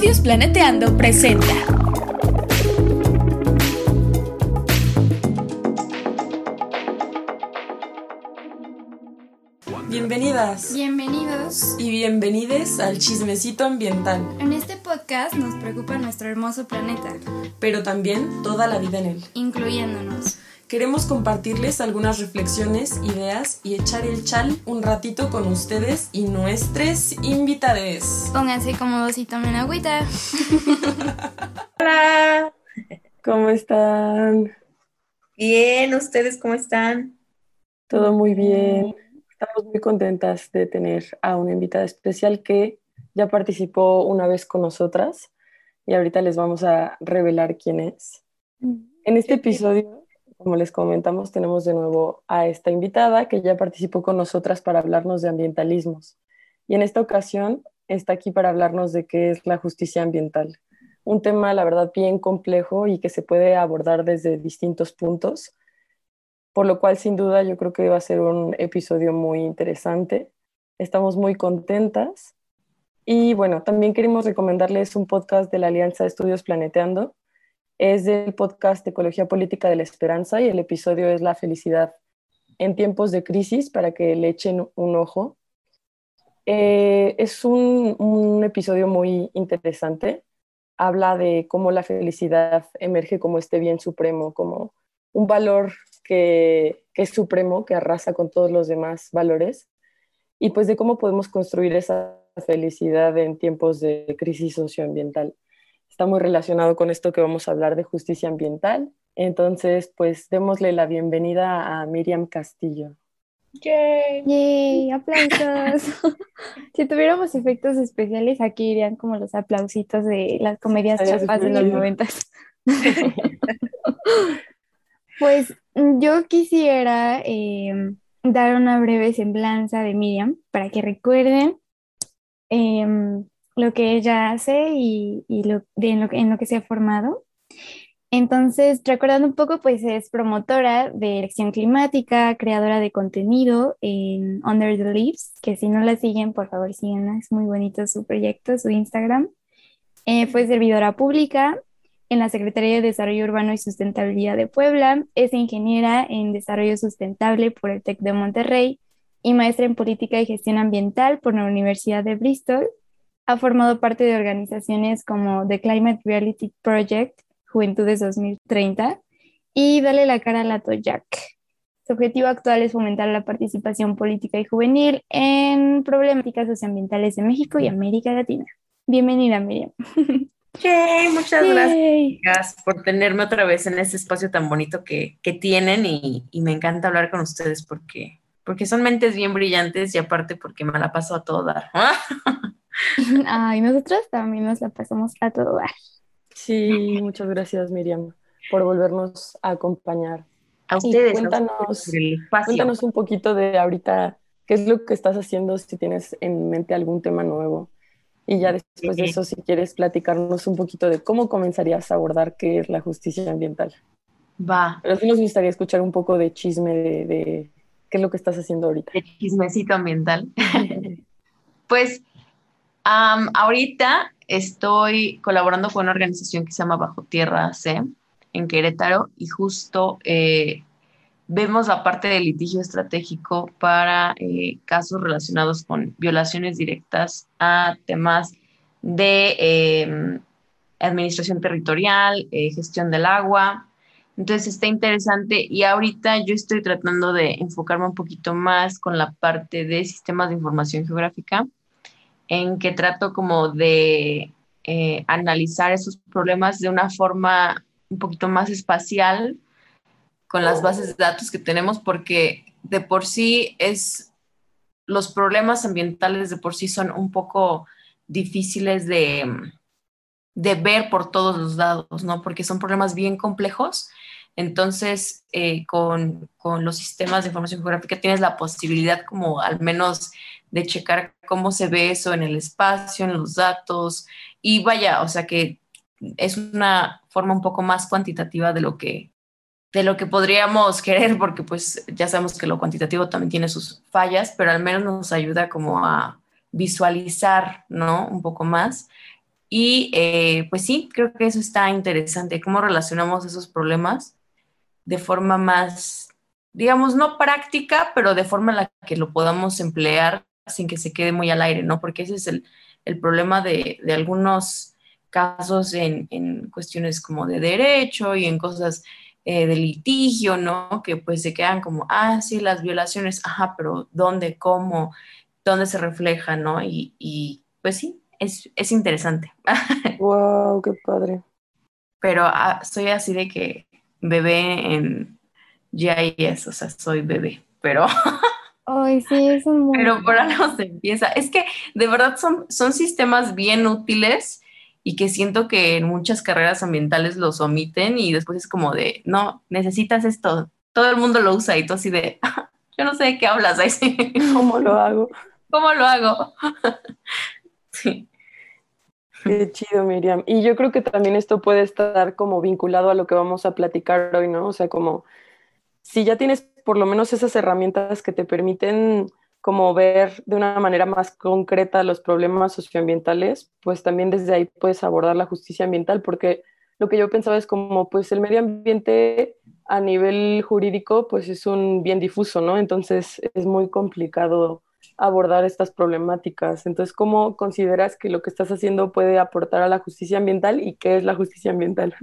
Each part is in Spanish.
Estudios Planeteando presenta. Bienvenidas Bienvenidos. y bienvenides al chismecito ambiental, En este podcast nos preocupa nuestro hermoso planeta, pero también toda la vida en él. incluyéndonos. Queremos compartirles algunas reflexiones, ideas y echar el chal un ratito con ustedes y nuestros invitades. Pónganse cómodos y tomen agüita. Hola, ¿Cómo están? bien, ¿ustedes cómo están? Todo muy bien. Estamos muy contentas de tener a una invitada especial que ya participó una vez con nosotras y ahorita les vamos a revelar quién es. En este episodio, como les comentamos, tenemos de nuevo a esta invitada que ya participó con nosotras para hablarnos de ambientalismos. Y en esta ocasión está aquí para hablarnos de qué es la justicia ambiental. Un tema, la verdad, bien complejo y que se puede abordar desde distintos puntos por lo cual sin duda yo creo que va a ser un episodio muy interesante. Estamos muy contentas. Y bueno, también queremos recomendarles un podcast de la Alianza de Estudios Planeteando. Es del podcast Ecología Política de la Esperanza y el episodio es La felicidad en tiempos de crisis para que le echen un ojo. Eh, es un, un episodio muy interesante. Habla de cómo la felicidad emerge como este bien supremo, como un valor que, que, es supremo, que arrasa con todos los demás valores, y pues de cómo podemos construir esa felicidad en tiempos de crisis socioambiental. Está muy relacionado con esto que vamos a hablar de justicia ambiental. Entonces, pues démosle la bienvenida a Miriam Castillo. Yay. ¡Yay! ¡Aplausos! si tuviéramos efectos especiales, aquí irían como los aplausitos de las comedias chapas de los noventas. Pues yo quisiera eh, dar una breve semblanza de Miriam para que recuerden em, lo que ella hace y, y lo, de, en, lo, en lo que se ha formado. Entonces, recordando un poco, pues es promotora de elección climática, creadora de contenido en Under the Leaves, que si no la siguen, por favor síganla, es muy bonito su proyecto, su Instagram. Eh, fue servidora pública en la Secretaría de Desarrollo Urbano y Sustentabilidad de Puebla, es ingeniera en Desarrollo Sustentable por el TEC de Monterrey y maestra en Política y Gestión Ambiental por la Universidad de Bristol. Ha formado parte de organizaciones como The Climate Reality Project, Juventudes 2030 y Dale la cara a la Toyac. Su objetivo actual es fomentar la participación política y juvenil en problemáticas socioambientales de México y América Latina. Bienvenida, Miriam. Yay, muchas Yay. gracias por tenerme otra vez en este espacio tan bonito que, que tienen y, y me encanta hablar con ustedes porque, porque son mentes bien brillantes y aparte porque me la paso a todo dar. Ay, nosotros también nos la pasamos a todo dar. Sí, muchas gracias Miriam por volvernos a acompañar. A ustedes, cuéntanos. Cuéntanos un poquito de ahorita, qué es lo que estás haciendo, si tienes en mente algún tema nuevo. Y ya después de eso, si quieres platicarnos un poquito de cómo comenzarías a abordar qué es la justicia ambiental. Va, Pero sí nos gustaría escuchar un poco de chisme de, de qué es lo que estás haciendo ahorita. de chismecito ambiental. Pues ahorita estoy colaborando con una organización que se llama Bajo Tierra C en Querétaro y justo eh, vemos la parte del litigio estratégico para eh, casos relacionados con violaciones directas a temas de eh, administración territorial, eh, gestión del agua. Entonces está interesante y ahorita yo estoy tratando de enfocarme un poquito más con la parte de sistemas de información geográfica, en que trato como de eh, analizar esos problemas de una forma un poquito más espacial con las bases de datos que tenemos, porque de por sí es, los problemas ambientales de por sí son un poco difíciles de, de ver por todos los lados, ¿no? Porque son problemas bien complejos. Entonces, eh, con, con, los sistemas de información geográfica tienes la posibilidad como al menos de checar cómo se ve eso en el espacio, en los datos. Y vaya, o sea que es una forma un poco más cuantitativa de lo que, de lo que podríamos querer, porque pues ya sabemos que lo cuantitativo también tiene sus fallas, pero al menos nos ayuda como a visualizar, ¿no? Un poco más. Y eh, pues sí, creo que eso está interesante, cómo relacionamos esos problemas de forma más, digamos, no práctica, pero de forma en la que lo podamos emplear sin que se quede muy al aire, ¿no? Porque ese es el, el problema de, de, algunos casos en, en, cuestiones como de derecho y en cosas eh, de litigio, ¿no? Que pues se quedan como, ah, sí, las violaciones, ajá, pero ¿dónde, cómo, dónde se refleja, ¿no? Y, y pues sí, es, es interesante. ¡Wow! ¡Qué padre! Pero ah, soy así de que bebé en GIS, o sea, soy bebé, pero... Ay, sí, es un muy Pero por algo se empieza. Es que de verdad son, son sistemas bien útiles y que siento que en muchas carreras ambientales los omiten y después es como de, no, necesitas esto, todo el mundo lo usa y tú así de, yo no sé de qué hablas, ahí sí. ¿Cómo lo hago? ¿Cómo lo hago? sí. Qué chido, Miriam. Y yo creo que también esto puede estar como vinculado a lo que vamos a platicar hoy, ¿no? O sea, como si ya tienes por lo menos esas herramientas que te permiten como ver de una manera más concreta los problemas socioambientales, pues también desde ahí puedes abordar la justicia ambiental, porque lo que yo pensaba es como, pues el medio ambiente a nivel jurídico, pues es un bien difuso, ¿no? Entonces es muy complicado abordar estas problemáticas. Entonces, ¿cómo consideras que lo que estás haciendo puede aportar a la justicia ambiental y qué es la justicia ambiental?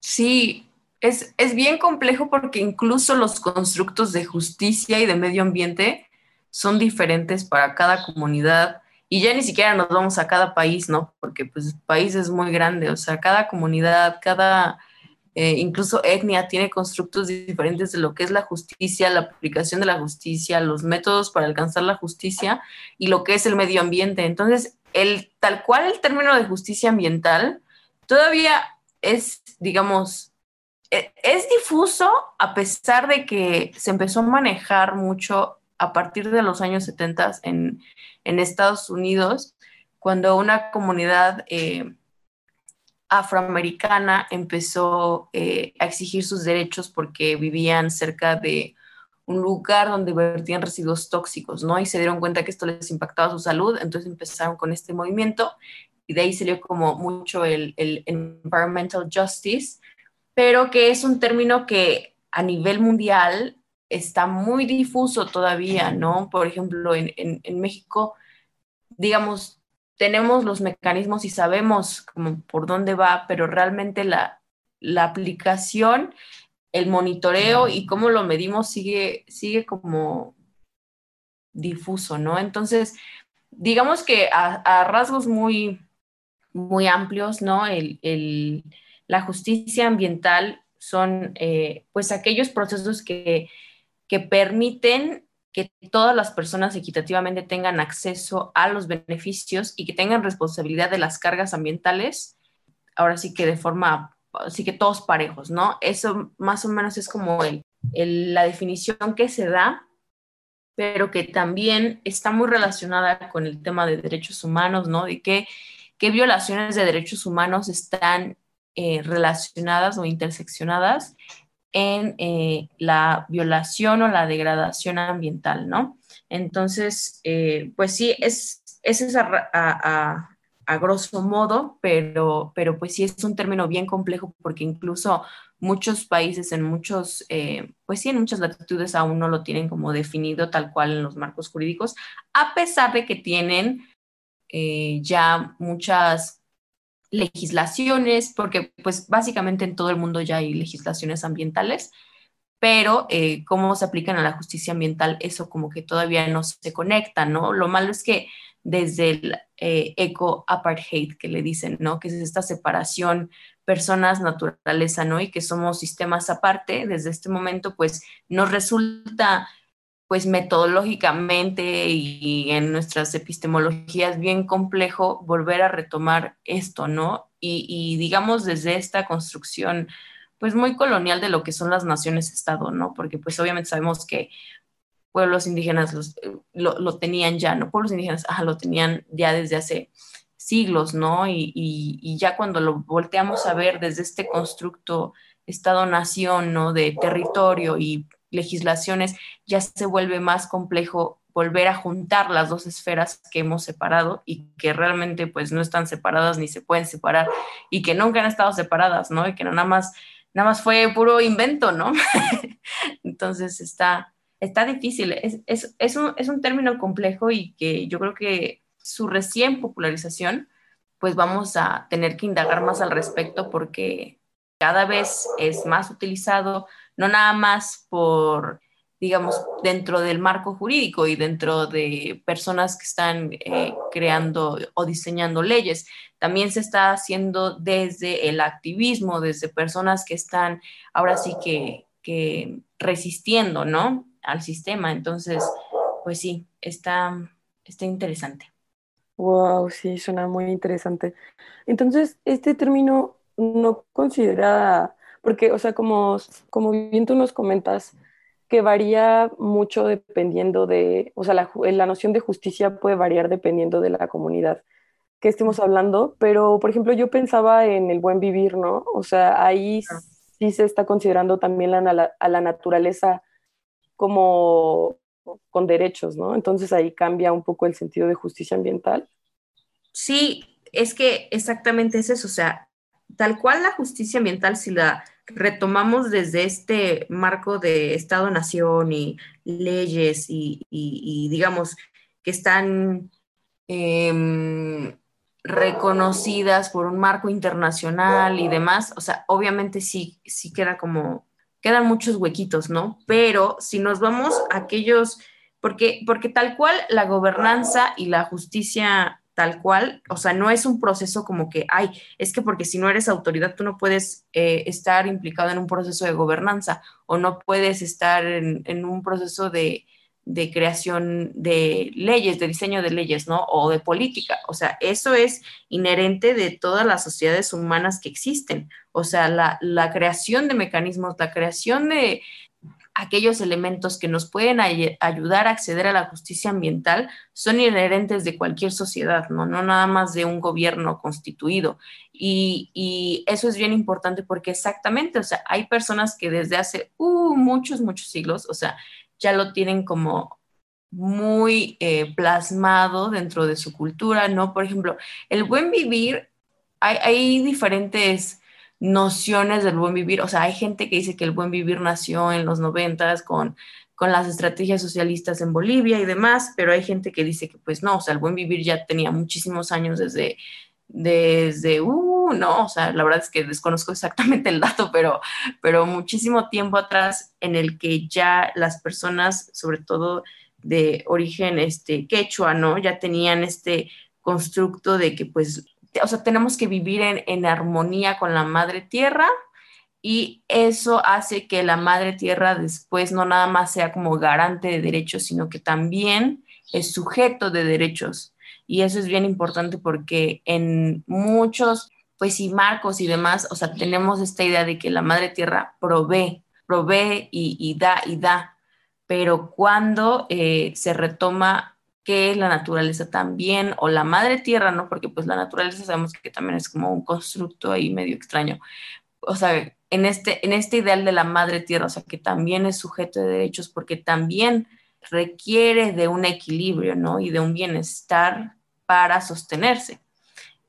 Sí, es, es bien complejo porque incluso los constructos de justicia y de medio ambiente son diferentes para cada comunidad y ya ni siquiera nos vamos a cada país, ¿no? Porque pues el país es muy grande, o sea, cada comunidad, cada eh, incluso etnia tiene constructos diferentes de lo que es la justicia, la aplicación de la justicia, los métodos para alcanzar la justicia y lo que es el medio ambiente. Entonces, el tal cual el término de justicia ambiental todavía es, digamos, e, es difuso a pesar de que se empezó a manejar mucho a partir de los años 70 en, Estados Unidos, cuando una comunidad eh, afroamericana empezó eh, a exigir sus derechos porque vivían cerca de un lugar donde vertían residuos tóxicos, ¿no? Y se dieron cuenta que esto les impactaba su salud, entonces empezaron con este movimiento y de ahí salió como mucho el, environmental justice, pero que es un término que a nivel mundial está muy difuso todavía, ¿no? Por ejemplo, en México, digamos, tenemos los mecanismos y sabemos como por dónde va, pero realmente la, la aplicación, el monitoreo y cómo lo medimos sigue, sigue como difuso, ¿no? Entonces, digamos que a, rasgos muy, muy amplios, ¿no? El, el, la justicia ambiental son eh, pues aquellos procesos que que permiten que todas las personas equitativamente tengan acceso a los beneficios y que tengan responsabilidad de las cargas ambientales, ahora sí que de forma, así que todos parejos, ¿no? Eso más o menos es como la definición que se da, pero que también está muy relacionada con el tema de derechos humanos, ¿no? De qué, qué violaciones de derechos humanos están eh, relacionadas o interseccionadas en eh, la violación o la degradación ambiental, ¿no? Entonces, eh, pues sí, es, es a, a, a, grosso modo, pero, pero pues sí es un término bien complejo porque incluso muchos países en muchos, eh, pues sí, en muchas latitudes aún no lo tienen como definido tal cual en los marcos jurídicos, a pesar de que tienen ya muchas legislaciones, porque pues básicamente en todo el mundo ya hay legislaciones ambientales, pero eh, cómo se aplican a la justicia ambiental, eso como que todavía no se conecta, ¿no? Lo malo es que desde el eh, eco-apartheid que le dicen, ¿no? Que es esta separación personas, naturaleza, ¿no? Y que somos sistemas aparte, desde este momento, pues nos resulta pues metodológicamente y en nuestras epistemologías bien complejo volver a retomar esto, ¿no? Y, digamos desde esta construcción pues muy colonial de lo que son las naciones-estado, ¿no? Porque pues obviamente sabemos que pueblos indígenas los, lo, lo, tenían ya, ¿no? Pueblos indígenas, ajá, lo tenían ya desde hace siglos, ¿no? Y, y, y ya cuando lo volteamos a ver desde este constructo Estado-nación, ¿no? De territorio y legislaciones ya se vuelve más complejo volver a juntar las dos esferas que hemos separado y que realmente pues no están separadas ni se pueden separar y que nunca han estado separadas, ¿no? Y que no nada más, nada más fue puro invento, ¿no? Entonces está, está difícil, es, es, es, un, es un término complejo y que yo creo que su recién popularización, pues vamos a tener que indagar más al respecto porque cada vez es más utilizado, no nada más por digamos, dentro del marco jurídico y dentro de personas que están eh, creando o diseñando leyes. También se está haciendo desde el activismo, desde personas que están ahora sí que, que resistiendo, ¿no? Al sistema. Entonces, pues sí, está, está interesante. Wow, sí, suena muy interesante. Entonces, este término no considera, porque, o sea, como, como bien tú nos comentas, que varía mucho dependiendo de, o sea, la, la, noción de justicia puede variar dependiendo de la comunidad que estemos hablando, pero por ejemplo yo pensaba en el buen vivir, ¿no? O sea, ahí sí se está considerando también la, a la naturaleza como con derechos, ¿no? Entonces ahí cambia un poco el sentido de justicia ambiental. Sí, es que exactamente es eso, o sea, tal cual la justicia ambiental, si la retomamos desde este marco de Estado-Nación y leyes y, digamos que están em, reconocidas por un marco internacional y demás, o sea, obviamente sí, sí queda como, quedan muchos huequitos, ¿no? Pero si nos vamos a aquellos, porque, porque tal cual la gobernanza y la justicia tal cual, o sea, no es un proceso como que, ay, es que porque si no eres autoridad tú no puedes eh, estar implicado en un proceso de gobernanza o no puedes estar en, un proceso de, creación de leyes, de diseño de leyes, ¿no? O de política. O sea, eso es inherente de todas las sociedades humanas que existen. O sea, la, la creación de mecanismos, la creación de, aquellos elementos que nos pueden ayudar a acceder a la justicia ambiental son inherentes de cualquier sociedad, ¿no? No nada más de un gobierno constituido. Y, eso es bien importante porque exactamente, o sea, hay personas que desde hace uh, muchos, muchos siglos, o sea, ya lo tienen como muy eh, plasmado dentro de su cultura, ¿no? Por ejemplo, el buen vivir, hay diferentes nociones del buen vivir. O sea, hay gente que dice que el buen vivir nació en los noventas con, con las estrategias socialistas en Bolivia y demás, pero hay gente que dice que pues no, o sea, el buen vivir ya tenía muchísimos años desde, desde, uh, no, o sea, la verdad es que desconozco exactamente el dato, pero, pero muchísimo tiempo atrás en el que ya las personas, sobre todo de origen este, quechua, ¿no? Ya tenían este constructo de que pues o sea, tenemos que vivir en, armonía con la madre tierra y eso hace que la madre tierra después no nada más sea como garante de derechos, sino que también es sujeto de derechos. Y eso es bien importante porque en muchos, pues sí, marcos y demás, o sea, tenemos esta idea de que la madre tierra provee, provee y, da y da, pero cuando eh, se retoma que la naturaleza también, o la madre tierra, ¿no? Porque pues la naturaleza sabemos que también es como un constructo ahí medio extraño. O sea, en este, en este ideal de la madre tierra, o sea, que también es sujeto de derechos porque también requiere de un equilibrio, ¿no? Y de un bienestar para sostenerse.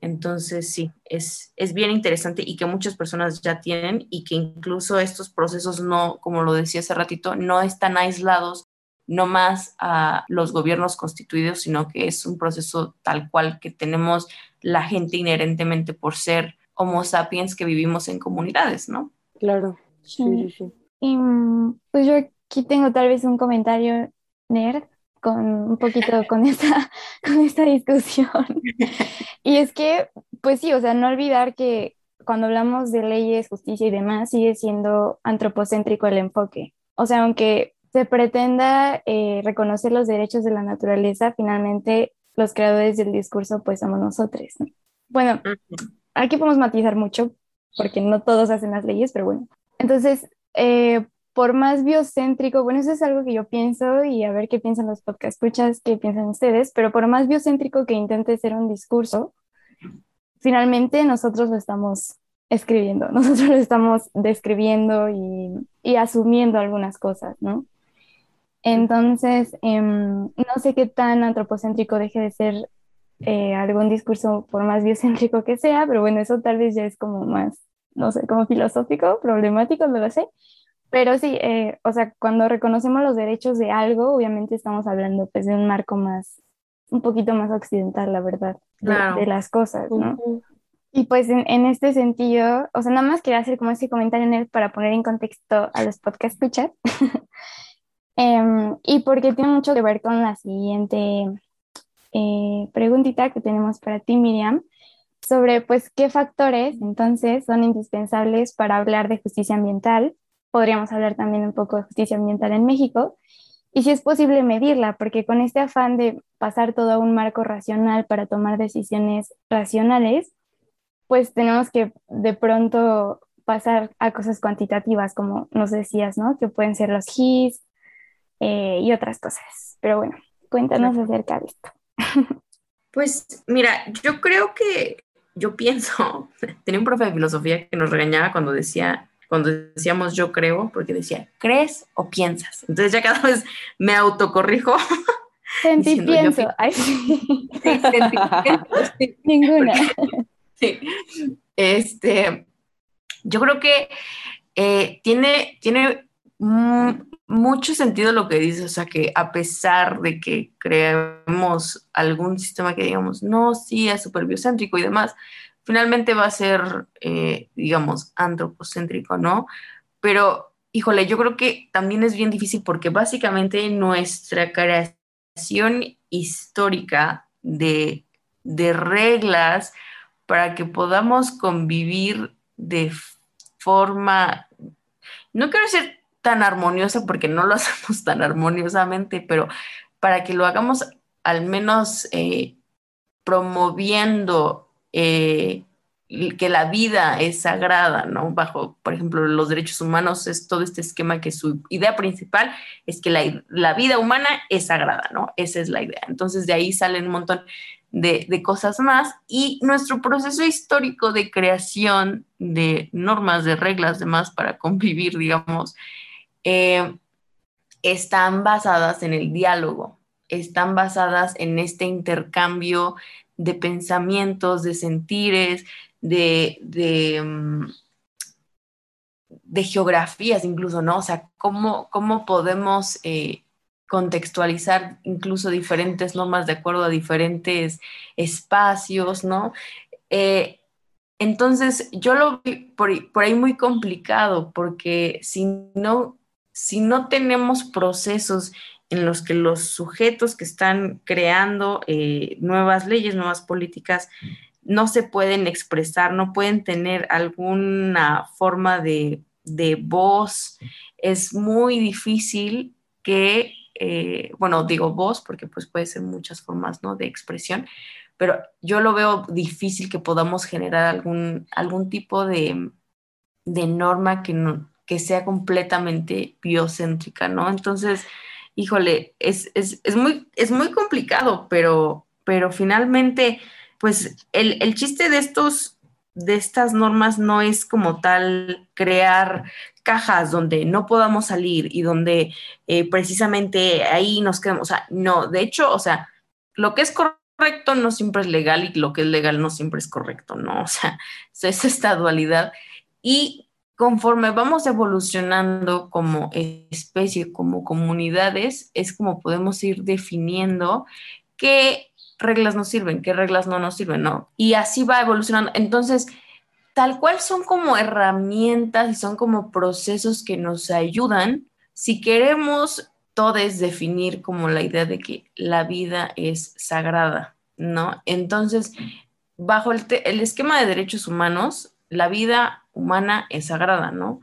Entonces, sí, es, es bien interesante y que muchas personas ya tienen y que incluso estos procesos no, como lo decía hace ratito, no están aislados no más a los gobiernos constituidos, sino que es un proceso tal cual que tenemos la gente inherentemente por ser homo sapiens que vivimos en comunidades, ¿no? Claro, sí, sí, sí. Y, pues yo aquí tengo tal vez un comentario nerd con un poquito con esta, con esta discusión. y es que, pues sí, o sea, no olvidar que cuando hablamos de leyes, justicia y demás, sigue siendo antropocéntrico el enfoque. O sea, aunque se pretenda eh, reconocer los derechos de la naturaleza, finalmente los creadores del discurso pues somos nosotros. Bueno, aquí podemos matizar mucho porque no todos hacen las leyes, pero bueno. Entonces, eh, por más biocéntrico, bueno, eso es algo que yo pienso y a ver qué piensan los podcast escuchas, qué piensan ustedes, pero por más biocéntrico que intente ser un discurso, finalmente nosotros lo estamos escribiendo, nosotros lo estamos describiendo y, y asumiendo algunas cosas, ¿no? Entonces, em, no sé qué tan antropocéntrico deje de ser eh, algún discurso, por más biocéntrico que sea, pero bueno, eso tal vez ya es como más, no sé, como filosófico, problemático, no lo sé. Pero sí, eh, o sea, cuando reconocemos los derechos de algo, obviamente estamos hablando pues de un marco más, un poquito más occidental, la verdad, de, de las cosas, ¿no? Ujú. Y pues en, en este sentido, o sea, nada más quería hacer como ese comentario en él para poner en contexto a los podcast escuchar. Em, y porque tiene mucho que ver con la siguiente eh, preguntita que tenemos para ti, Miriam, sobre pues qué factores entonces son indispensables para hablar de justicia ambiental. Podríamos hablar también un poco de justicia ambiental en México y si es posible medirla, porque con este afán de pasar todo a un marco racional para tomar decisiones racionales, pues tenemos que de pronto pasar a cosas cuantitativas, como nos decías, ¿no? Que pueden ser los HIS eh, y otras cosas. Pero bueno, cuéntanos acerca de esto. Pues mira, yo creo que, yo pienso, tenía un profe de filosofía que nos regañaba cuando decía, cuando decíamos yo creo, porque decía, ¿crees o piensas? Entonces ya cada vez me autocorrijo. Sentí, Diciendo pienso. Ay, sí. Sí, sentí- Ninguna. Sí. Este, yo creo que eh, tiene, tiene mm, mucho sentido lo que dices, o sea, que a pesar de que creemos algún sistema que digamos, no, sí, es súper biocéntrico y demás, finalmente va a ser, eh, digamos, antropocéntrico, ¿no? Pero, híjole, yo creo que también es bien difícil porque básicamente nuestra creación histórica de, de reglas para que podamos convivir de forma, no quiero decir tan armoniosa porque no lo hacemos tan armoniosamente, pero para que lo hagamos al menos eh, promoviendo eh, que la vida es sagrada, ¿no? Bajo, por ejemplo, los derechos humanos es todo este esquema que su idea principal es que la, la vida humana es sagrada, ¿no? Esa es la idea. Entonces de ahí salen un montón de, de, cosas más y nuestro proceso histórico de creación de normas, de reglas, demás para convivir, digamos, eh, están basadas en el diálogo, están basadas en este intercambio de pensamientos, de sentires, de, de, de geografías incluso, ¿no? O sea, cómo, cómo podemos... Eh, contextualizar incluso diferentes normas de acuerdo a diferentes espacios, ¿no? Eh, entonces, yo lo vi por, por, ahí muy complicado, porque si no, si no tenemos procesos en los que los sujetos que están creando eh, nuevas leyes, nuevas políticas, no se pueden expresar, no pueden tener alguna forma de, de voz, es muy difícil que eh, bueno, digo voz porque pues puede ser muchas formas, ¿no? De expresión, pero yo lo veo difícil que podamos generar algún, algún tipo de, de norma que, no, que sea completamente biocéntrica, ¿no? Entonces, híjole, es, es, es, muy, es muy complicado, pero, pero finalmente, pues el, el chiste de estos de estas normas no es como tal crear cajas donde no podamos salir y donde eh, precisamente ahí nos quedamos. O sea, no, de hecho, o sea, lo que es correcto no siempre es legal y lo que es legal no siempre es correcto, ¿no? O sea, es esta dualidad. Y conforme vamos evolucionando como especie, como comunidades, es como podemos ir definiendo qué reglas nos sirven, qué reglas no nos sirven, ¿no? Y así va evolucionando. Entonces, tal cual son como herramientas y son como procesos que nos ayudan si queremos todos definir como la idea de que la vida es sagrada, ¿no? Entonces, bajo el, el esquema de derechos humanos, la vida humana es sagrada, ¿no?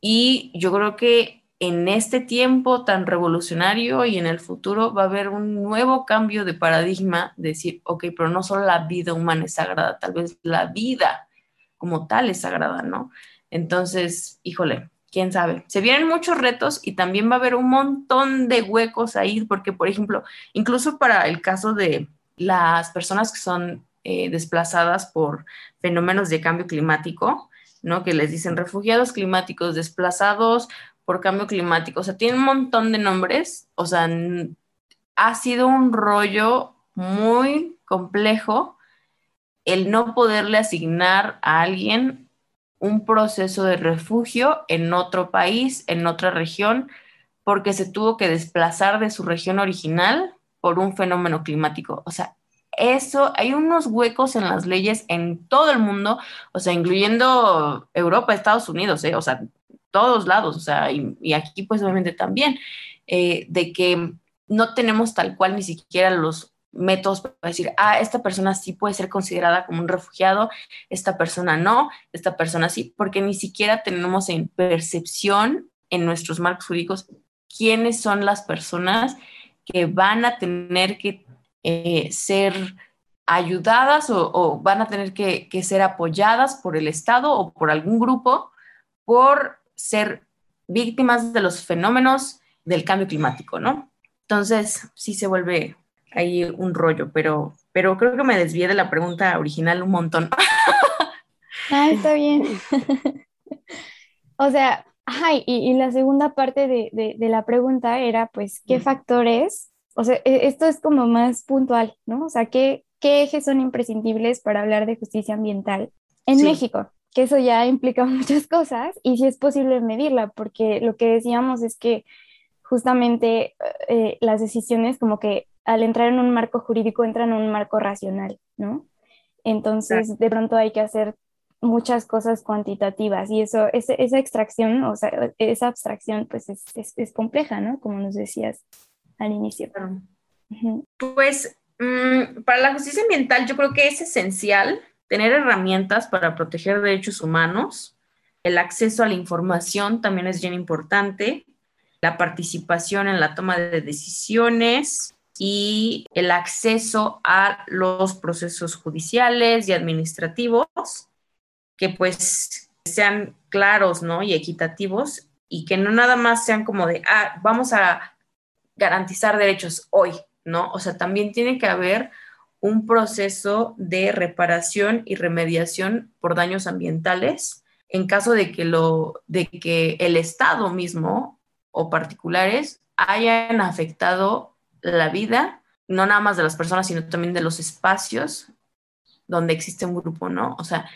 Y yo creo que en este tiempo tan revolucionario y en el futuro va a haber un nuevo cambio de paradigma, de decir, ok, pero no solo la vida humana es sagrada, tal vez la vida como tal es sagrada, ¿no? Entonces, híjole, quién sabe. Se vienen muchos retos y también va a haber un montón de huecos ahí, porque, por ejemplo, incluso para el caso de las personas que son eh, desplazadas por fenómenos de cambio climático, ¿no? Que les dicen refugiados climáticos desplazados por cambio climático. O sea, tiene un montón de nombres. O sea, ha sido un rollo muy complejo el no poderle asignar a alguien un proceso de refugio en otro país, en otra región, porque se tuvo que desplazar de su región original por un fenómeno climático. O sea, eso, hay unos huecos en las leyes en todo el mundo, o sea, incluyendo Europa, Estados Unidos, ¿eh? o sea, todos lados, o sea, y, aquí pues obviamente también, eh, de que no tenemos tal cual ni siquiera los métodos para decir, ah, esta persona sí puede ser considerada como un refugiado, esta persona no, esta persona sí, porque ni siquiera tenemos en percepción en nuestros marcos jurídicos quiénes son las personas que van a tener que eh, ser ayudadas o, van a tener que, ser apoyadas por el Estado o por algún grupo por ser víctimas de los fenómenos del cambio climático, ¿no? Entonces, sí se vuelve ahí un rollo, pero, pero creo que me desvié de la pregunta original un montón. Ah, está bien. o sea, ay, y, la segunda parte de, de, la pregunta era, pues, ¿qué factores o sea, e, esto es como más puntual, ¿no? O sea, ¿qué, qué ejes son imprescindibles para hablar de justicia ambiental en México? Que eso ya implica muchas cosas y si es posible medirla, porque lo que decíamos es que justamente eh, las decisiones como que al entrar en un marco jurídico entran en un marco racional, ¿no? Entonces, de pronto hay que hacer muchas cosas cuantitativas y eso, esa extracción, o sea, esa abstracción, pues es, es, es compleja, ¿no? Como nos decías al inicio. Pues mm, para la justicia ambiental yo creo que es esencial tener herramientas para proteger derechos humanos. El acceso a la información también es bien importante. La participación en la toma de decisiones y el acceso a los procesos judiciales y administrativos que pues sean claros, ¿no? Y equitativos y que no nada más sean como de, ah, vamos a garantizar derechos hoy, ¿no? O sea, también tiene que haber un proceso de reparación y remediación por daños ambientales en caso de que, lo, de que el Estado mismo o particulares hayan afectado la vida, no nada más de las personas, sino también de los espacios donde existe un grupo, ¿no? O sea,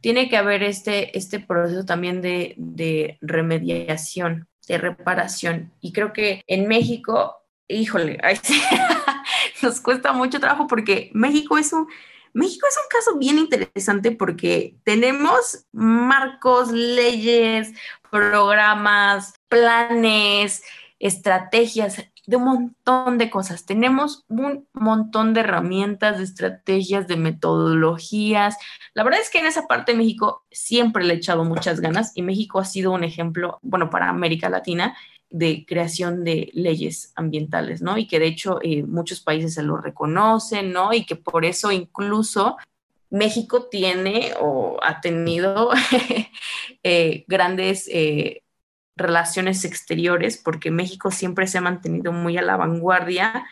tiene que haber este, este proceso también de, de remediación de reparación. Y creo que en México, híjole, nos cuesta mucho trabajo porque México es un... México es un caso bien interesante porque tenemos marcos, leyes, programas, planes, estrategias de un montón de cosas. Tenemos un montón de herramientas, de estrategias, de metodologías. La verdad es que en esa parte de México siempre le he echado muchas ganas y México ha sido un ejemplo, bueno, para América Latina de creación de leyes ambientales, ¿no? Y que de hecho eh, muchos países se lo reconocen, ¿no? Y que por eso incluso México tiene o ha tenido eh, grandes eh, relaciones exteriores, porque México siempre se ha mantenido muy a la vanguardia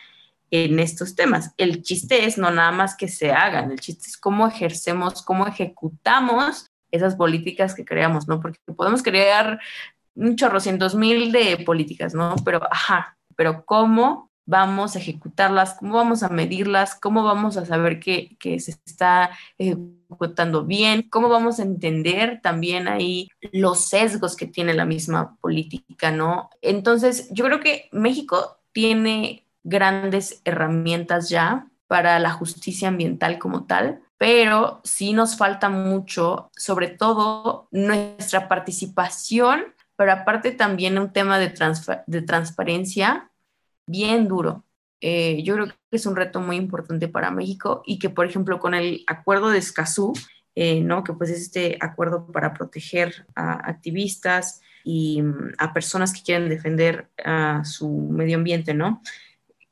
en estos temas. El chiste es no nada más que se hagan, el chiste es cómo ejercemos, cómo ejecutamos esas políticas que creamos, ¿no? Porque podemos crear un chorrocientos mil de políticas, ¿no? Pero, ajá, pero cómo vamos a ejecutarlas, cómo vamos a medirlas, cómo vamos a saber que, se está ejecutando bien, cómo vamos a entender también ahí los sesgos que tiene la misma política, ¿no? Entonces, yo creo que México tiene grandes herramientas ya para la justicia ambiental como tal, pero sí nos falta mucho, sobre todo nuestra participación, pero aparte también un tema de, de transparencia bien duro. Eh, yo creo que es un reto muy importante para México y que, por ejemplo, con el acuerdo de Escazú, eh, ¿no? que pues es este acuerdo para proteger a activistas y mm, a personas que quieren defender su medio ambiente, ¿no?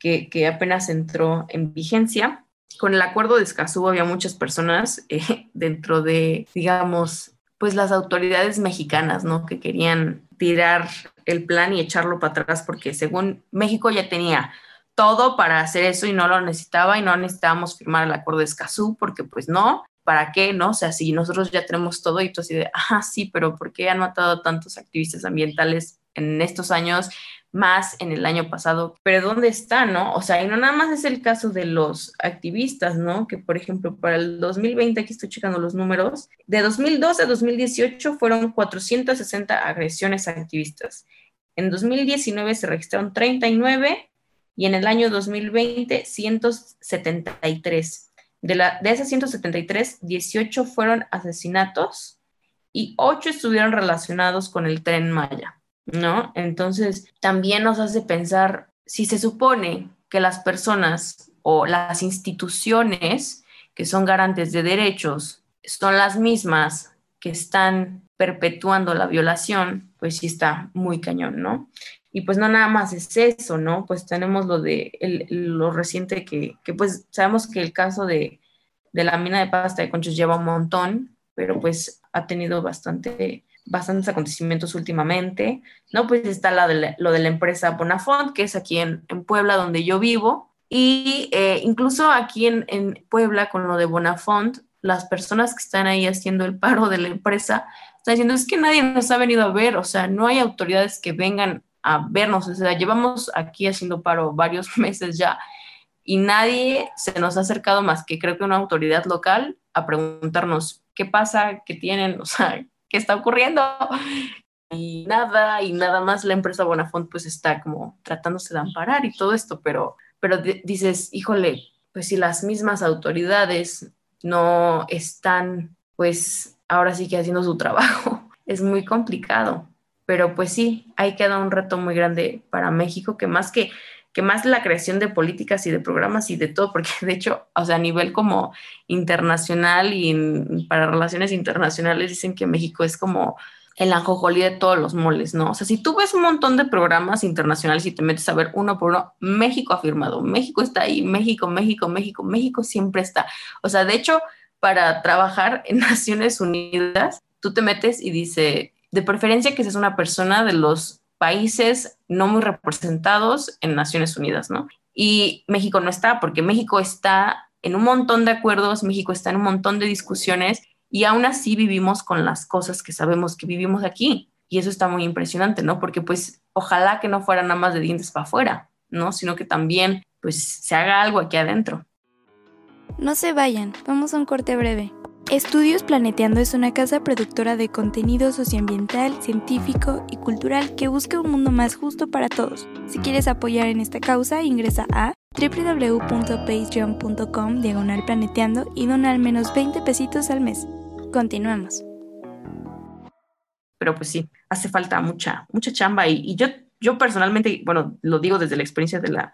que, que apenas entró en vigencia. Con el acuerdo de Escazú había muchas personas eh, dentro de, digamos, pues las autoridades mexicanas, ¿no? Que querían tirar el plan y echarlo para atrás porque según México ya tenía todo para hacer eso y no lo necesitaba y no necesitábamos firmar el acuerdo de Escazú porque pues no, ¿para qué? No, o sea, si nosotros ya tenemos todo y tú así de, ah, sí, pero ¿por qué han matado tantos activistas ambientales en estos años, más en el año pasado, pero ¿dónde está, no? O sea, y no nada más es el caso de los activistas, ¿no? Que por ejemplo, para el 2020, aquí estoy checando los números, de 2012 a 2018 fueron 460 agresiones a activistas. En 2019 se registraron 39 y en el año 2020 173. De, esas 173, 18 fueron asesinatos y 8 estuvieron relacionados con el tren Maya. ¿No? Entonces, también nos hace pensar, si se supone que las personas o las instituciones que son garantes de derechos son las mismas que están perpetuando la violación, pues sí está muy cañón, ¿no? Y pues no nada más es eso, ¿no? Pues tenemos lo de lo reciente que, que, pues sabemos que el caso de, de la mina de pasta de conchos lleva un montón, pero pues ha tenido bastante bastantes acontecimientos últimamente, ¿no? Pues está la de lo de la empresa Bonafont, que es aquí en, Puebla, donde yo vivo, y eh, incluso aquí en, en, Puebla, con lo de Bonafont, las personas que están ahí haciendo el paro de la empresa están diciendo, es que nadie nos ha venido a ver, o sea, no hay autoridades que vengan a vernos, o sea, llevamos aquí haciendo paro varios meses ya y nadie se nos ha acercado más que creo que una autoridad local a preguntarnos qué pasa, qué tienen, o sea, ¿qué está ocurriendo? Y nada, y nada más la empresa Bonafont pues está como tratándose de amparar y todo esto, pero, pero dices, híjole, pues si las mismas autoridades no están pues ahora sí que haciendo su trabajo, es muy complicado. Pero pues sí, ahí queda un reto muy grande para México, que más que que más la creación de políticas y de programas y de todo, porque de hecho, o sea, a nivel como internacional y para relaciones internacionales dicen que México es como el anjojolí de todos los moles, ¿no? O sea, si tú ves un montón de programas internacionales y te metes a ver uno por uno, México ha firmado, México está ahí, México, México, México, México siempre está. O sea, de hecho, para trabajar en Naciones Unidas, tú te metes y dice, de preferencia que seas una persona de los países no muy representados en Naciones Unidas, ¿no? Y México no está, porque México está en un montón de acuerdos, México está en un montón de discusiones y aún así vivimos con las cosas que sabemos que vivimos aquí. Y eso está muy impresionante, ¿no? Porque pues ojalá que no fuera nada más de dientes para afuera, ¿no? Sino que también pues se haga algo aquí adentro. No se vayan, vamos a un corte breve. Estudios Planeteando es una casa productora de contenido socioambiental, científico y cultural que busca un mundo más justo para todos. Si quieres apoyar en esta causa, ingresa a www.patreon.com diagonal planeteando y dona al menos 20 pesitos al mes. Continuemos. Pero pues sí, hace falta mucha, mucha chamba y, yo, yo personalmente, bueno, lo digo desde la experiencia de la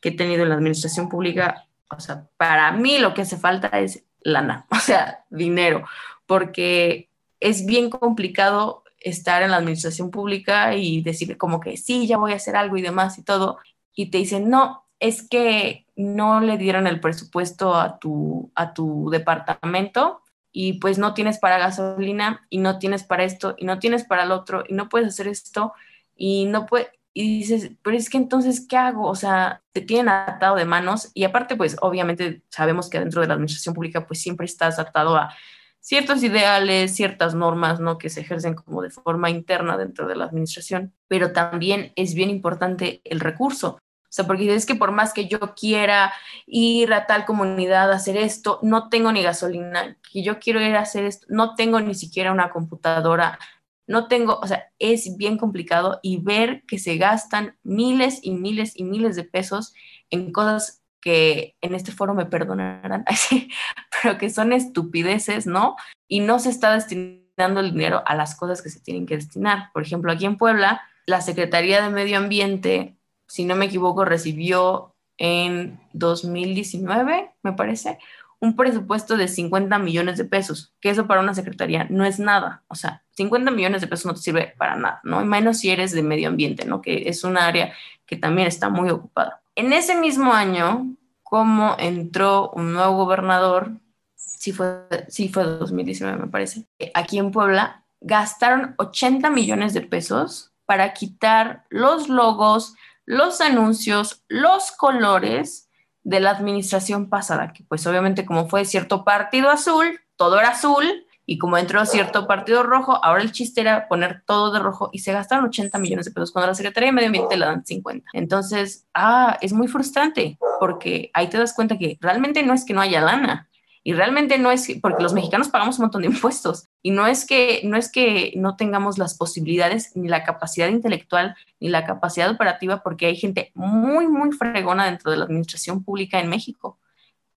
que he tenido en la administración pública, o sea, para mí lo que hace falta es lana, o sea, dinero, porque es bien complicado estar en la administración pública y decir como que sí, ya voy a hacer algo y demás y todo, y te dicen, no, es que no le dieron el presupuesto a tu, a tu departamento y pues no tienes para gasolina y no tienes para esto y no tienes para el otro y no puedes hacer esto y no puedes, y dices, pero es que entonces, ¿qué hago? O sea, te tienen atado de manos y aparte, pues obviamente sabemos que dentro de la administración pública, pues siempre estás atado a ciertos ideales, ciertas normas, ¿no? Que se ejercen como de forma interna dentro de la administración, pero también es bien importante el recurso. O sea, porque es que por más que yo quiera ir a tal comunidad a hacer esto, no tengo ni gasolina, que yo quiero ir a hacer esto, no tengo ni siquiera una computadora, no tengo, o sea, es bien complicado y ver que se gastan miles y miles y miles de pesos en cosas que en este foro me perdonarán, pero que son estupideces, ¿no? Y no se está destinando el dinero a las cosas que se tienen que destinar. Por ejemplo, aquí en Puebla, la Secretaría de Medio Ambiente, si no me equivoco, recibió en 2019, me parece, un presupuesto de 50 millones de pesos, que eso para una secretaría no es nada. O sea, 50 millones de pesos no te sirve para nada, ¿no? Menos si eres de medio ambiente, ¿no? Que es un área que también está muy ocupada. En ese mismo año, como entró un nuevo gobernador, sí fue, sí fue 2019 me parece, aquí en Puebla, gastaron 80 millones de pesos para quitar los logos, los anuncios, los colores de la administración pasada, que pues obviamente como fue cierto partido azul, todo era azul, Y como entró cierto partido rojo, ahora el chiste era poner todo de rojo y se gastaron 80 millones de pesos cuando la Secretaría de Medio Ambiente le dan 50. Entonces, ah, es muy frustrante porque ahí te das cuenta que realmente no es que no haya lana, y realmente no es porque los mexicanos pagamos un montón de impuestos y no es que no es que no tengamos las posibilidades ni la capacidad intelectual ni la capacidad operativa porque hay gente muy muy fregona dentro de la administración pública en México,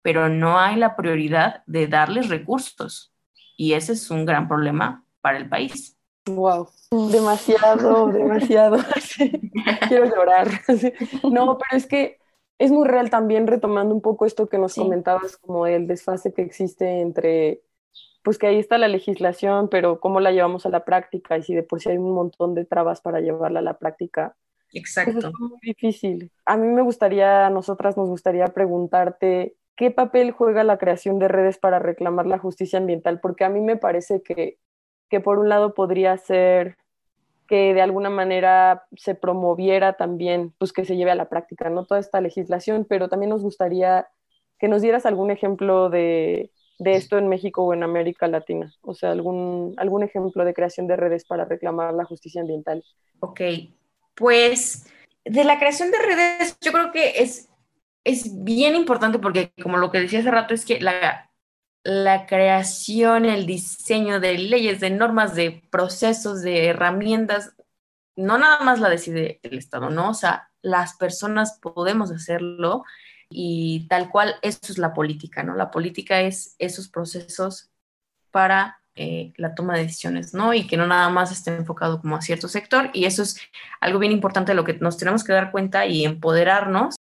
pero no hay la prioridad de darles recursos y ese es un gran problema para el país. Wow, demasiado, demasiado. Quiero llorar. No, pero es que es muy real también retomando un poco esto que nos comentabas, como el desfase que existe entre, pues que ahí está la legislación, pero cómo la llevamos a la práctica y si de por sí hay un montón de trabas para llevarla a la práctica. Exacto. es muy difícil. A mí me gustaría, a nosotras nos gustaría preguntarte qué papel juega la creación de redes para reclamar la justicia ambiental, porque a mí me parece que, que por un lado podría ser que de alguna manera se promoviera también, pues que se lleve a la práctica, ¿no? Toda esta legislación, pero también nos gustaría que nos dieras algún ejemplo de, esto en México o en América Latina, o sea, algún, algún ejemplo de creación de redes para reclamar la justicia ambiental. Ok, pues de la creación de redes yo creo que es, es bien importante porque como lo que decía hace rato es que la, la creación, el diseño de leyes, de normas, de procesos, de herramientas, no nada más la decide el Estado, ¿no? O sea, las personas podemos hacerlo y tal cual, eso es la política, ¿no? La política es esos procesos para eh, la toma de decisiones, ¿no? Y que no nada más esté enfocado como a cierto sector y eso es algo bien importante de lo que nos tenemos que dar cuenta y empoderarnos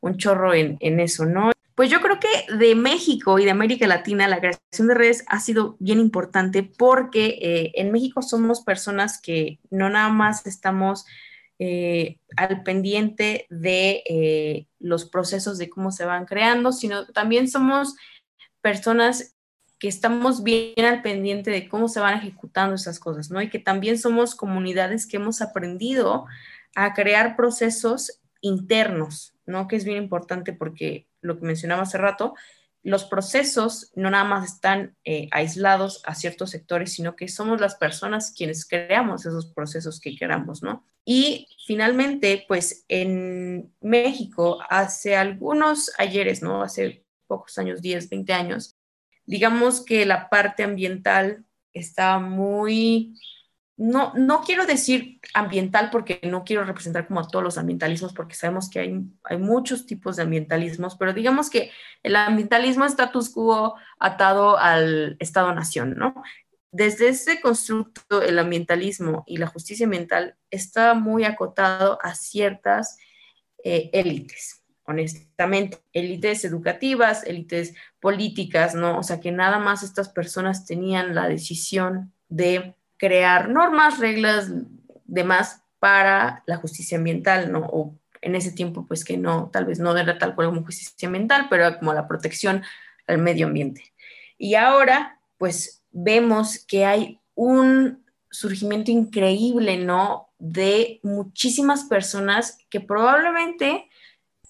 un chorro en, en eso, ¿no? Pues yo creo que de México y de América Latina la creación de redes ha sido bien importante porque eh, en México somos personas que no nada más estamos eh, al pendiente de eh, los procesos de cómo se van creando, sino también somos personas que estamos bien al pendiente de cómo se van ejecutando esas cosas, ¿no? Y que también somos comunidades que hemos aprendido a crear procesos internos, ¿no? Que es bien importante porque lo que mencionaba hace rato, los procesos no nada más están eh, aislados a ciertos sectores, sino que somos las personas quienes creamos esos procesos que queramos, ¿no? Y finalmente, pues en México, hace algunos ayeres, ¿no? Hace pocos años, 10, 20 años, digamos que la parte ambiental está muy no, no quiero decir ambiental porque no quiero representar como a todos los ambientalismos porque sabemos que hay, hay muchos tipos de ambientalismos, pero digamos que el ambientalismo status quo atado al Estado-Nación, ¿no? Desde ese constructo, el ambientalismo y la justicia ambiental está muy acotado a ciertas eh, élites, honestamente, élites educativas, élites políticas, ¿no? O sea, que nada más estas personas tenían la decisión de crear normas, reglas, demás para la justicia ambiental, ¿no? O en ese tiempo, pues que no, tal vez no era tal cual como justicia ambiental, pero como la protección al medio ambiente. Y ahora, pues vemos que hay un surgimiento increíble, ¿no? De muchísimas personas que probablemente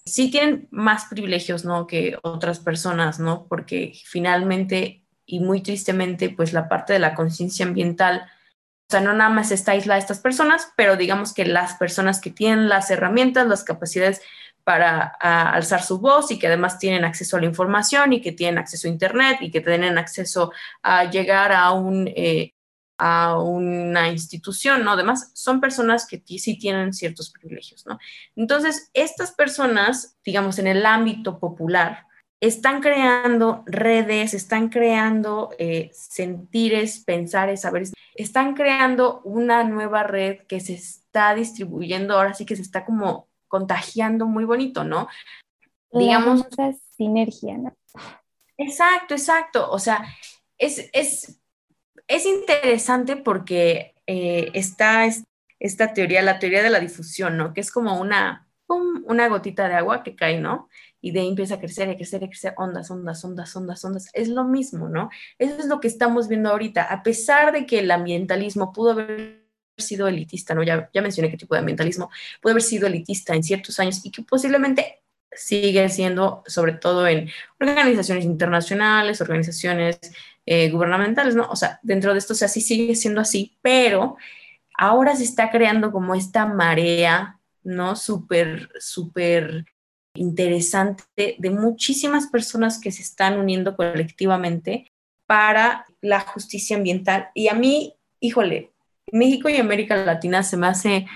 sí tienen más privilegios, ¿no? Que otras personas, ¿no? Porque finalmente y muy tristemente, pues la parte de la conciencia ambiental sea, no nada más está aislada estas personas, pero digamos que las personas que tienen las herramientas, las capacidades para alzar su voz y que además tienen acceso a la información y que tienen acceso a Internet y que tienen acceso a llegar a, eh, a una institución, ¿no? Además, son personas que sí tienen ciertos privilegios, ¿no? Entonces, estas personas, digamos, en el ámbito popular, están creando redes, están creando eh, sentires, pensares, saberes, están creando una nueva red que se está distribuyendo, ahora sí que se está como contagiando muy bonito, ¿no? Digamos. Esa sinergia, ¿no? Exacto, exacto. O sea, es, es, es interesante porque eh, está esta teoría, la teoría de la difusión, ¿no? Que es como una, una gotita de agua que cae, ¿no? Y de ahí empieza a crecer, a crecer, a crecer, ondas, ondas, ondas, ondas, ondas. Es lo mismo, ¿no? Eso es lo que estamos viendo ahorita. A pesar de que el ambientalismo pudo haber sido elitista, ¿no? Ya, ya mencioné qué tipo de ambientalismo, pudo haber sido elitista en ciertos años y que posiblemente sigue siendo, sobre todo en organizaciones internacionales, organizaciones eh, gubernamentales, ¿no? O sea, dentro de esto, o sea, sí sigue siendo así, pero ahora se está creando como esta marea, ¿no? Súper, súper interesante de muchísimas personas que se están uniendo colectivamente para la justicia ambiental. Y a mí, híjole, México y América Latina se me hace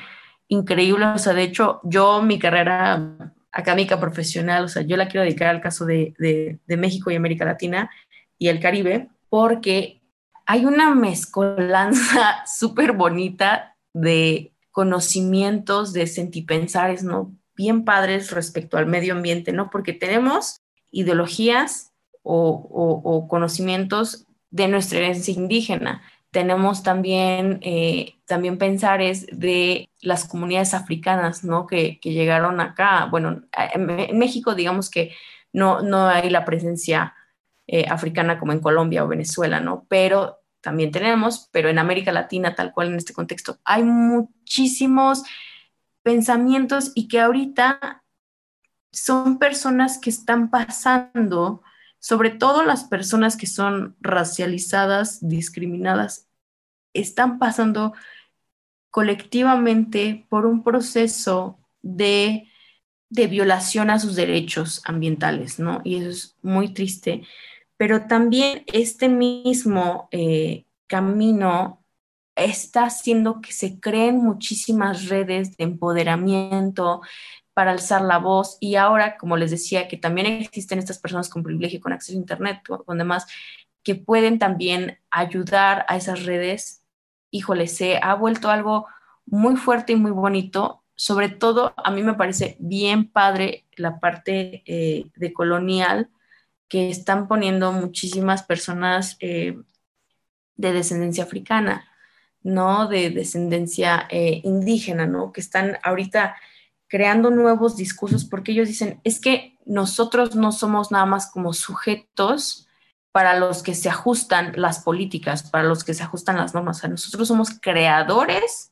increíble. O sea, de hecho, yo mi carrera académica profesional, o sea, yo la quiero dedicar al caso de, de, México y América Latina y el Caribe, porque hay una mezcolanza súper bonita de conocimientos, de sentipensares, ¿no? Bien padres respecto al medio ambiente, ¿no? Porque tenemos ideologías o, conocimientos de nuestra herencia indígena, tenemos también, eh, también pensares de las comunidades africanas, ¿no? Que, llegaron acá. Bueno, en, México, digamos que no, no hay la presencia eh, africana como en Colombia o Venezuela, ¿no? Pero también tenemos, pero en América Latina, tal cual en este contexto, hay muchísimos pensamientos y que ahorita son personas que están pasando sobre todo las personas que son racializadas, discriminadas, están pasando colectivamente por un proceso de, violación a sus derechos ambientales, ¿no? Y eso es muy triste. Pero también este mismo eh, camino está haciendo que se creen muchísimas redes de empoderamiento, para alzar la voz y ahora, como les decía, que también existen estas personas con privilegio, con acceso a Internet, con demás, que pueden también ayudar a esas redes, híjole, se ha vuelto algo muy fuerte y muy bonito. Sobre todo, a mí me parece bien padre la parte eh, de colonial que están poniendo muchísimas personas eh, de descendencia africana, ¿no? De descendencia eh, indígena, ¿no? Que están ahorita creando nuevos discursos porque ellos dicen, es que nosotros no somos nada más como sujetos para los que se ajustan las políticas, para los que se ajustan las normas. O sea, nosotros somos creadores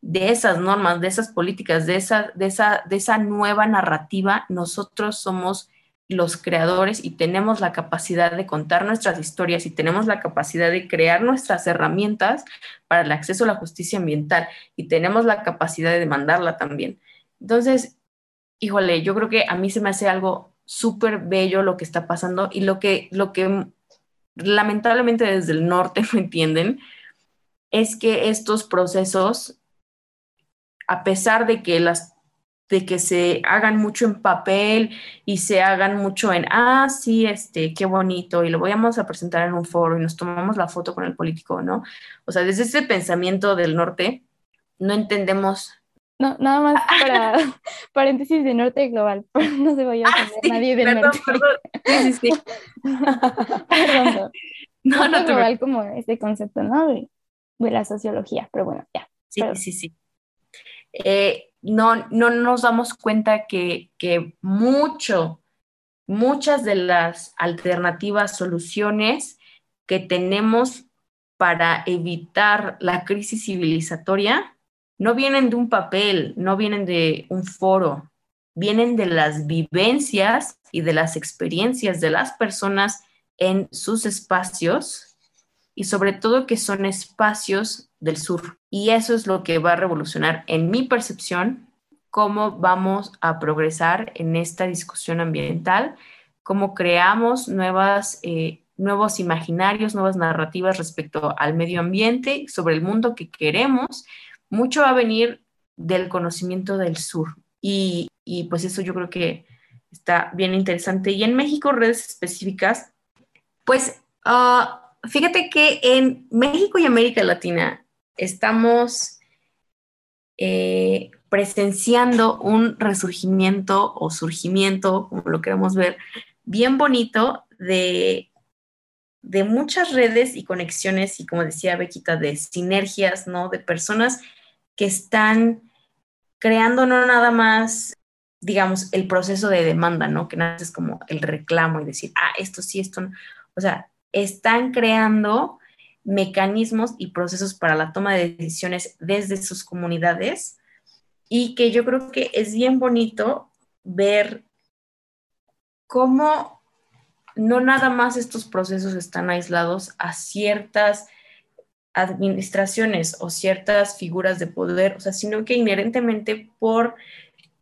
de esas normas, de esas políticas, de esa, de esa, de esa nueva narrativa. Nosotros somos los creadores y tenemos la capacidad de contar nuestras historias y tenemos la capacidad de crear nuestras herramientas para el acceso a la justicia ambiental y tenemos la capacidad de demandarla también. Entonces, híjole, yo creo que a mí se me hace algo súper bello lo que está pasando y lo que, lo que lamentablemente desde el norte no entienden es que estos procesos, a pesar de que las de que se hagan mucho en papel y se hagan mucho en, ah, sí, este, qué bonito, y lo vamos a presentar en un foro y nos tomamos la foto con el político, ¿no? O sea, desde ese pensamiento del norte, no entendemos no, nada más para paréntesis de norte global, no se vaya a ah, nadie del norte. Perdón. Sí, sí, sí. perdón, no, no, global como este concepto, ¿no? De, la sociología, pero bueno, ya. Sí, sí, sí. Eh, no, no nos damos cuenta que, que mucho, muchas de las alternativas, soluciones que tenemos para evitar la crisis civilizatoria no vienen de un papel, no vienen de un foro, vienen de las vivencias y de las experiencias de las personas en sus espacios y sobre todo que son espacios del sur. Y eso es lo que va a revolucionar, en mi percepción, cómo vamos a progresar en esta discusión ambiental, cómo creamos nuevas, eh, nuevos imaginarios, nuevas narrativas respecto al medio ambiente, sobre el mundo que queremos mucho va a venir del conocimiento del sur. Y, pues eso yo creo que está bien interesante. Y en México, redes específicas, pues ah, fíjate que en México y América Latina estamos eh, presenciando un resurgimiento o surgimiento, como lo queramos ver, bien bonito de, de muchas redes y conexiones y como decía Bequita, de sinergias, ¿no? De personas que están creando no nada más, digamos, el proceso de demanda, ¿no? Que nada es como el reclamo y decir, ah, esto sí, esto no. O sea, están creando mecanismos y procesos para la toma de decisiones desde sus comunidades y que yo creo que es bien bonito ver cómo no nada más estos procesos están aislados a ciertas administraciones o ciertas figuras de poder, o sea, sino que inherentemente por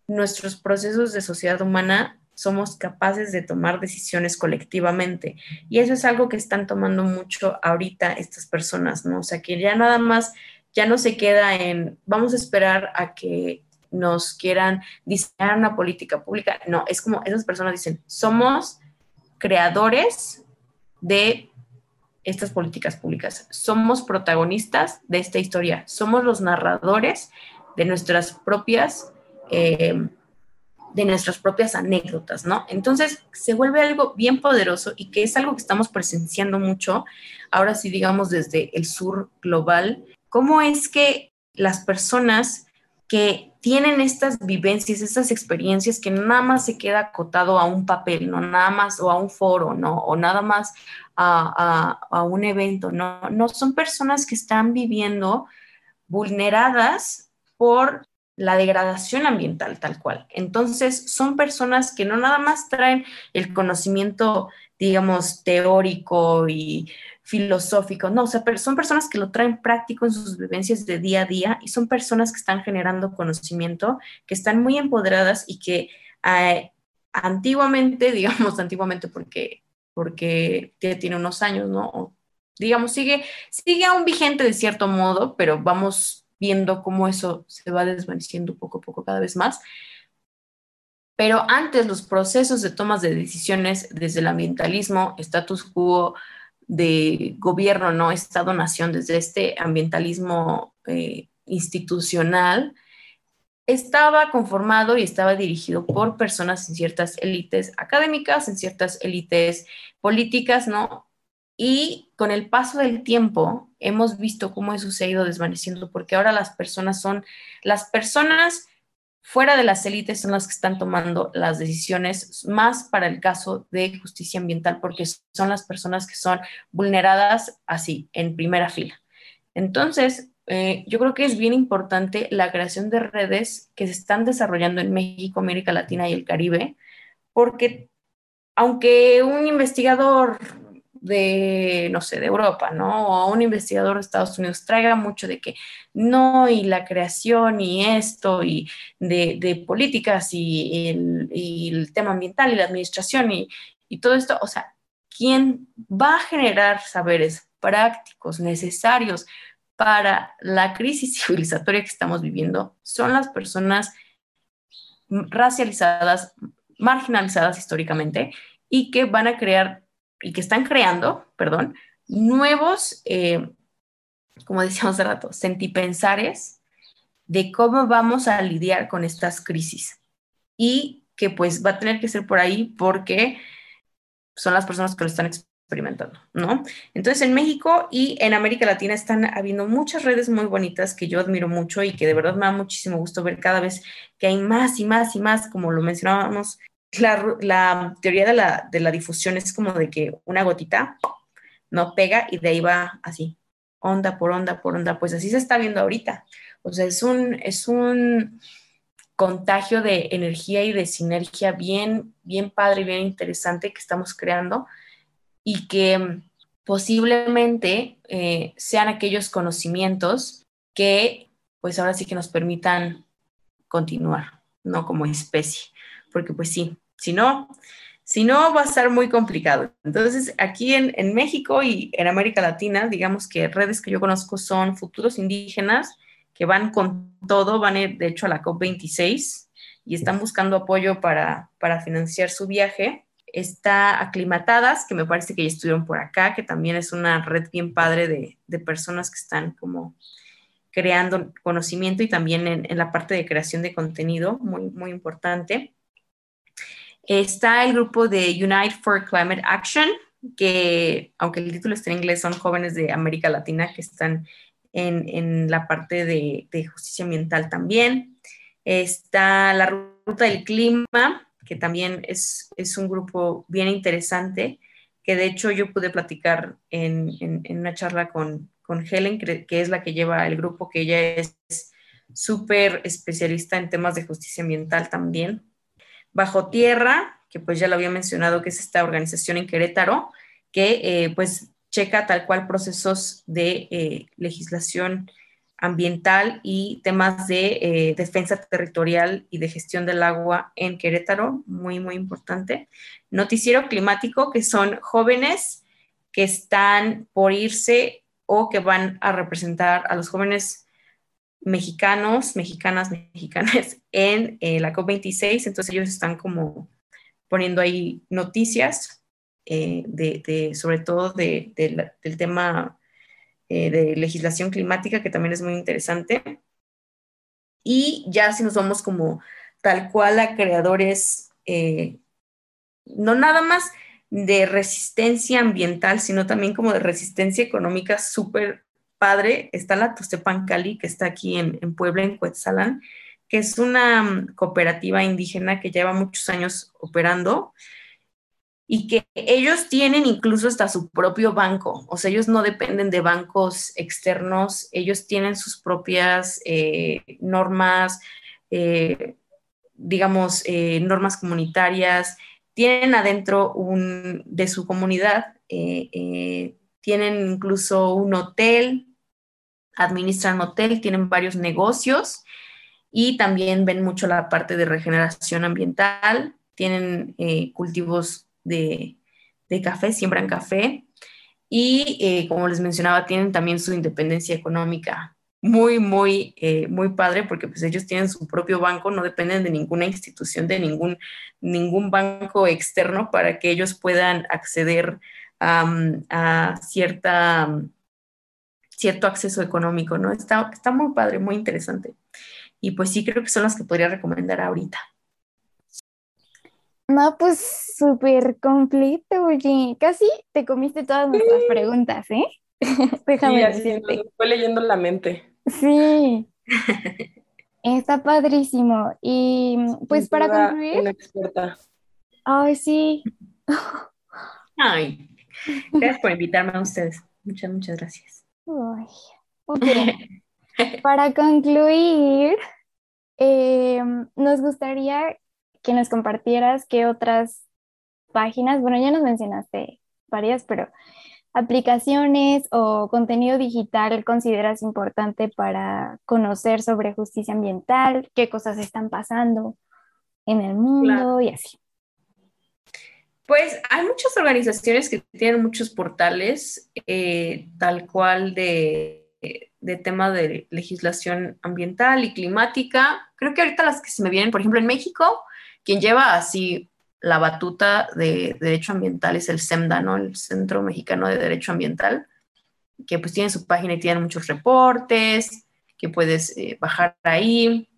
nuestros procesos de sociedad humana somos capaces de tomar decisiones colectivamente. Y eso es algo que están tomando mucho ahorita estas personas, ¿no? O sea, que ya nada más, ya no se queda en, vamos a esperar a que nos quieran diseñar una política pública. No, es como esas personas dicen, somos creadores de estas políticas públicas. Somos protagonistas de esta historia, somos los narradores de nuestras propias, eh, de nuestras propias anécdotas, ¿no? Entonces se vuelve algo bien poderoso y que es algo que estamos presenciando mucho, ahora sí digamos desde el sur global, cómo es que las personas que tienen estas vivencias, estas experiencias que nada más se queda acotado a un papel, no nada más o a un foro, no, o nada más a, un evento, no, no son personas que están viviendo vulneradas por la degradación ambiental tal cual. Entonces, son personas que no nada más traen el conocimiento, digamos, teórico y filosófico, no, o sea, son personas que lo traen práctico en sus vivencias de día a día y son personas que están generando conocimiento, que están muy empoderadas y que eh, antiguamente, digamos, antiguamente porque porque tiene unos años, ¿no? digamos, sigue, sigue aún vigente de cierto modo, pero vamos viendo cómo eso se va desvaneciendo poco a poco cada vez más. Pero antes los procesos de tomas de decisiones desde el ambientalismo, status quo de gobierno, no Estado-nación, desde este ambientalismo eh, institucional, estaba conformado y estaba dirigido por personas en ciertas élites académicas, en ciertas élites políticas, ¿no? Y con el paso del tiempo hemos visto cómo eso se ha ido desvaneciendo, porque ahora las personas son, las personas fuera de las élites son las que están tomando las decisiones más para el caso de justicia ambiental, porque son las personas que son vulneradas así, en primera fila. Entonces, eh, yo creo que es bien importante la creación de redes que se están desarrollando en México, América Latina y el Caribe, porque aunque un investigador de, no sé, de Europa, ¿no? O un investigador de Estados Unidos traiga mucho de que no, y la creación y esto, y de, políticas y el, tema ambiental y la administración y, y todo esto, o sea, ¿quién va a generar saberes prácticos, necesarios para la crisis civilizatoria que estamos viviendo son las personas racializadas, marginalizadas históricamente y que van a crear y que están creando, perdón, nuevos, eh, como decíamos hace rato, sentipensares de cómo vamos a lidiar con estas crisis y que pues va a tener que ser por ahí porque son las personas que lo están experimentando, ¿no? Entonces, en México y en América Latina están habiendo muchas redes muy bonitas que yo admiro mucho y que de verdad me da muchísimo gusto ver cada vez que hay más y más y más, como lo mencionábamos, la, teoría de la, de la difusión es como de que una gotita no pega y de ahí va así, onda por onda por onda, pues así se está viendo ahorita. O sea, es un, es un contagio de energía y de sinergia bien, bien padre y bien interesante que estamos creando y que posiblemente eh, sean aquellos conocimientos que pues ahora sí que nos permitan continuar, ¿no? Como especie, porque pues sí, si no, si no va a estar muy complicado. Entonces, aquí en, en, México y en América Latina, digamos que redes que yo conozco son futuros indígenas que van con todo, van de hecho a la COP26 y están buscando apoyo para, para financiar su viaje está Aclimatadas, que me parece que ya estuvieron por acá, que también es una red bien padre de, personas que están como creando conocimiento y también en, la parte de creación de contenido, muy, muy importante. Está el grupo de Unite for Climate Action, que aunque el título está en inglés, son jóvenes de América Latina que están en, la parte de, justicia ambiental también. Está la Ruta del Clima, que también es, un grupo bien interesante, que de hecho yo pude platicar en, una charla con, con Helen, que, es la que lleva el grupo, que ella es súper especialista en temas de justicia ambiental también. Bajo Tierra, que pues ya lo había mencionado, que es esta organización en Querétaro, que eh, pues checa tal cual procesos de eh, legislación ambiental y temas de eh, defensa territorial y de gestión del agua en Querétaro, muy, muy importante. Noticiero climático, que son jóvenes que están por irse o que van a representar a los jóvenes mexicanos, mexicanas, mexicanas en eh, la COP26. Entonces ellos están como poniendo ahí noticias eh, de, sobre todo del tema eh, de legislación climática, que también es muy interesante. Y ya si nos vamos como tal cual a creadores, no nada más de resistencia ambiental, sino también como de resistencia económica súper padre, está la Tostepan Cali, que está aquí en, en Puebla, en Cuetzalan, que es una mm, cooperativa indígena que lleva muchos años operando y que ellos tienen incluso hasta su propio banco, o sea, ellos no dependen de bancos externos, ellos tienen sus propias eh, normas, eh, digamos, eh, normas comunitarias, tienen adentro un, de su comunidad, tienen incluso un hotel, administran hotel, tienen varios negocios y también ven mucho la parte de regeneración ambiental, tienen cultivos de, café, siembran café y eh, como les mencionaba, tienen también su independencia económica. Muy, muy, eh, muy padre porque pues ellos tienen su propio banco, no dependen de ninguna institución, de ningún, ningún banco externo para que ellos puedan acceder a cierta, cierto acceso económico, ¿no? Está, está muy padre, muy interesante. Y pues sí, creo que son las que podría recomendar ahorita. No, pues súper completo, oye. Casi te comiste todas nuestras preguntas, ¿eh? Déjame sí, decirte. Fue leyendo la mente. Sí. Está padrísimo. Y pues para concluir. Una experta. Ay, sí. Ay, gracias por invitarme a ustedes. Muchas, muchas gracias. Ay, ok. para concluir, eh, nos gustaría que nos compartieras qué otras páginas, bueno, ya nos mencionaste varias, pero aplicaciones o contenido digital consideras importante para conocer sobre justicia ambiental, qué cosas están pasando en el mundo y así. Pues hay muchas organizaciones que tienen muchos portales, eh, tal cual de, tema de legislación ambiental y climática. Creo que ahorita las que se me vienen, por ejemplo, en México, quien lleva así la batuta de derecho ambiental es el CEMDA, ¿no? El Centro Mexicano de Derecho Ambiental, que pues tiene su página y tiene muchos reportes que puedes eh, bajar ahí.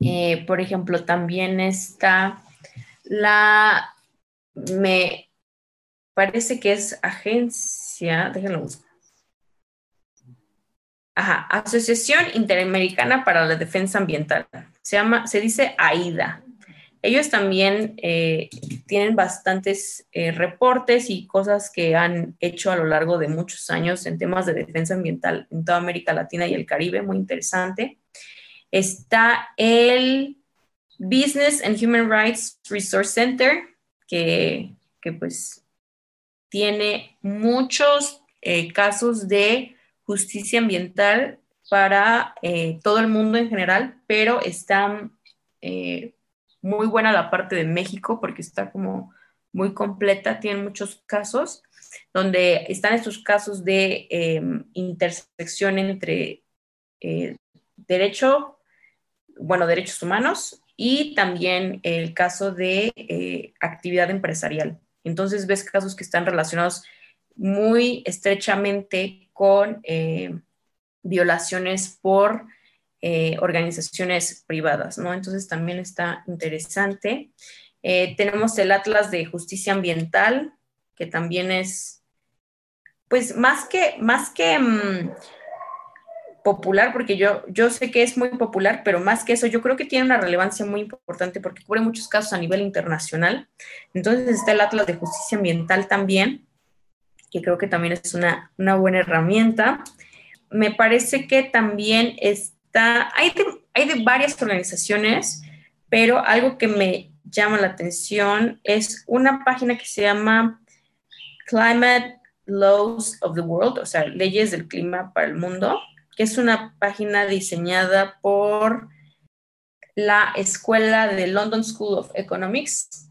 Eh, por ejemplo, también está la, me parece que es agencia, déjenlo buscar. Ajá, Asociación Interamericana para la Defensa Ambiental. Se llama, se dice AIDA. Ellos también eh, tienen bastantes eh, reportes y cosas que han hecho a lo largo de muchos años en temas de defensa ambiental en toda América Latina y el Caribe, muy interesante. Está el Business and Human Rights Resource Center, que, pues tiene muchos eh, casos de justicia ambiental para todo el mundo en general, pero están muy buena la parte de México porque está como muy completa, tiene muchos casos donde están estos casos de intersección entre eh, derecho, bueno, derechos humanos y también el caso de eh, actividad empresarial. Entonces ves casos que están relacionados muy estrechamente con eh, violaciones por eh, organizaciones privadas, ¿no? Entonces también está interesante. Tenemos el Atlas de Justicia Ambiental, que también es, pues más que, más que mm, popular, porque yo, yo sé que es muy popular, pero más que eso, yo creo que tiene una relevancia muy importante porque cubre muchos casos a nivel internacional. Entonces está el Atlas de Justicia Ambiental también, que creo que también es una, una buena herramienta. Me parece que también es hay hay de varias organizaciones, pero algo que me llama la atención es una página que se llama Climate Laws of the World, o sea, leyes del clima para el mundo, que es una página diseñada por la escuela de London School of Economics.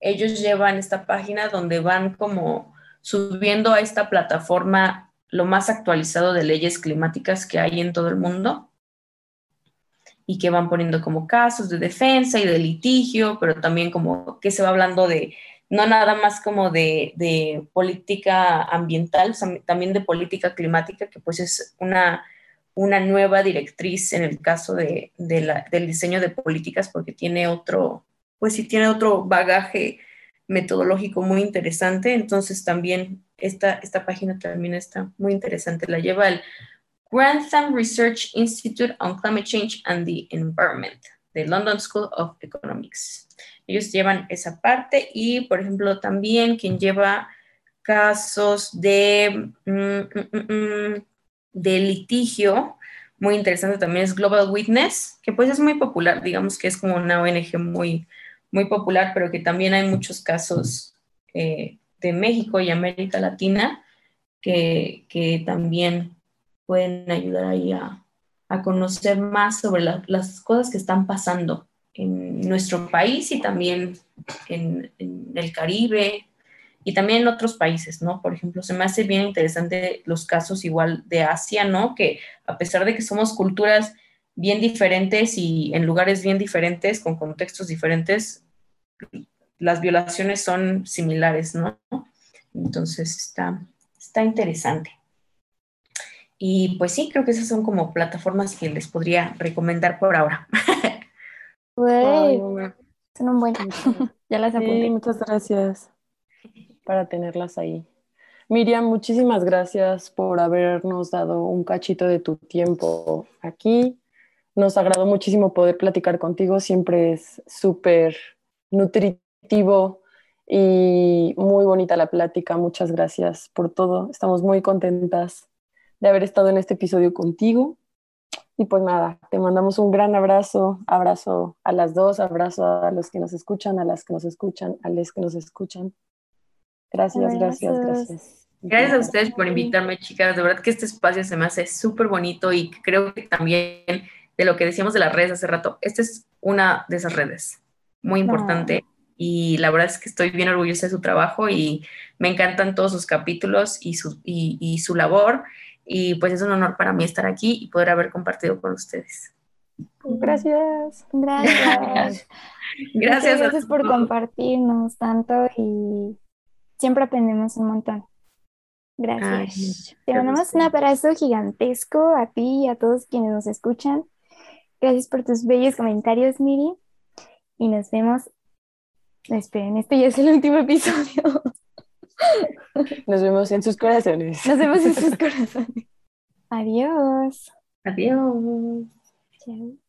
Ellos llevan esta página donde van como subiendo a esta plataforma lo más actualizado de leyes climáticas que hay en todo el mundo y que van poniendo como casos de defensa y de litigio, pero también como que se va hablando de, no nada más como de, política ambiental, también de política climática, que pues es una, una nueva directriz en el caso de, del diseño de políticas, porque tiene otro, pues sí tiene otro bagaje metodológico muy interesante, entonces también esta, esta página también está muy interesante, la lleva el Grantham Research Institute on Climate Change and the Environment, de London School of Economics. Ellos llevan esa parte y, por ejemplo, también quien lleva casos de, mm, mm, mm, de litigio, muy interesante también es Global Witness, que pues es muy popular, digamos que es como una ONG muy, muy popular, pero que también hay muchos casos eh, de México y América Latina que, que también pueden ayudar ahí a, conocer más sobre las cosas que están pasando en nuestro país y también en, el Caribe y también en otros países, ¿no? Por ejemplo, se me hace bien interesante los casos igual de Asia, ¿no? Que a pesar de que somos culturas bien diferentes y en lugares bien diferentes, con contextos diferentes, las violaciones son similares, ¿no? Entonces está, está interesante. Y pues sí, creo que esas son como plataformas que les podría recomendar por ahora. son un buen. ya las apunté. muchas gracias para tenerlas ahí. Miriam, muchísimas gracias por habernos dado un cachito de tu tiempo aquí. Nos agradó muchísimo poder platicar contigo. Siempre es súper nutritivo y muy bonita la plática. Muchas gracias por todo. Estamos muy contentas de haber estado en este episodio contigo. Y pues nada, te mandamos un gran abrazo, abrazo a las dos, abrazo a los que nos escuchan, a las que nos escuchan, a los que nos escuchan. Gracias, gracias, gracias. Gracias a ustedes por invitarme, chicas. De verdad que este espacio se me hace súper bonito y creo que también de lo que decíamos de las redes hace rato, esta es una de esas redes muy importante y la verdad es que estoy bien orgullosa de su trabajo y me encantan todos sus capítulos y su, y su labor y pues es un honor para mí estar aquí y poder haber compartido con ustedes. Gracias. Gracias. gracias. Gracias por compartirnos tanto y siempre aprendemos un montón. Gracias. Te mandamos un abrazo gigantesco a ti y a todos quienes nos escuchan. Gracias por tus bellos comentarios, Miri. Y nos vemos. Esperen, este ya es el último episodio. Nos vemos en sus corazones. Nos vemos en sus corazones. Adiós. Adiós. Chao.